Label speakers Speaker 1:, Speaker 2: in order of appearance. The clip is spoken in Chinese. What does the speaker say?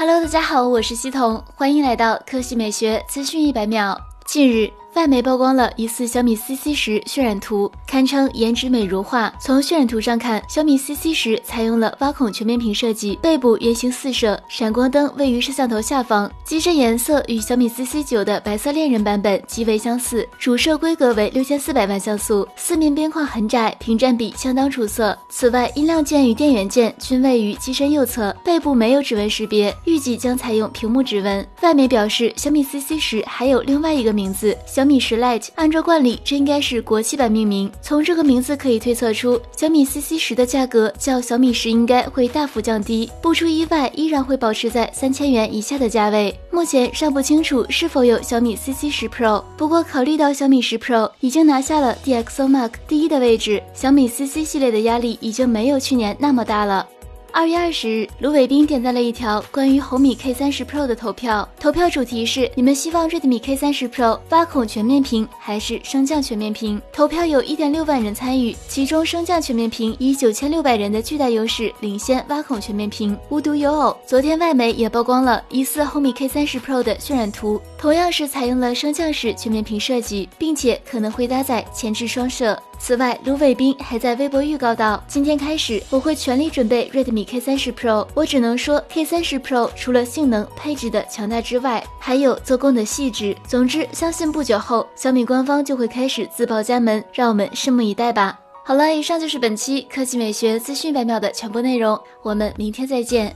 Speaker 1: Hello，大家好，我是西彤，欢迎来到科系美学资讯一百秒。近日。外媒曝光了疑似小米 CC 十渲染图，堪称颜值美如画。从渲染图上看，小米 CC 十采用了挖孔全面屏设计，背部圆形四摄，闪光灯位于摄像头下方，机身颜色与小米 CC 九的白色恋人版本极为相似。主摄规格为六千四百万像素，四面边框很窄，屏占比相当出色。此外，音量键与电源键均位于机身右侧，背部没有指纹识别，预计将采用屏幕指纹。外媒表示，小米 CC 十还有另外一个名字小。米十 Lite，按照惯例，这应该是国际版命名。从这个名字可以推测出，小米 CC 十的价格较小米十应该会大幅降低，不出意外，依然会保持在三千元以下的价位。目前尚不清楚是否有小米 CC 十 Pro，不过考虑到小米十 Pro 已经拿下了 DxO Mark 第一的位置，小米 CC 系列的压力已经没有去年那么大了。二月二十日，卢伟斌点赞了一条关于红米 K 三十 Pro 的投票，投票主题是：你们希望 Redmi K 三十 Pro 挖孔全面屏还是升降全面屏？投票有一点六万人参与，其中升降全面屏以九千六百人的巨大优势领先挖孔全面屏。无独有偶，昨天外媒也曝光了疑似红米 K 三十 Pro 的渲染图，同样是采用了升降式全面屏设计，并且可能会搭载前置双摄。此外，卢伟斌还在微博预告道：“今天开始，我会全力准备 Redmi K 三十 Pro。我只能说，K 三十 Pro 除了性能配置的强大之外，还有做工的细致。总之，相信不久后小米官方就会开始自报家门，让我们拭目以待吧。”好了，以上就是本期科技美学资讯百秒的全部内容，我们明天再见。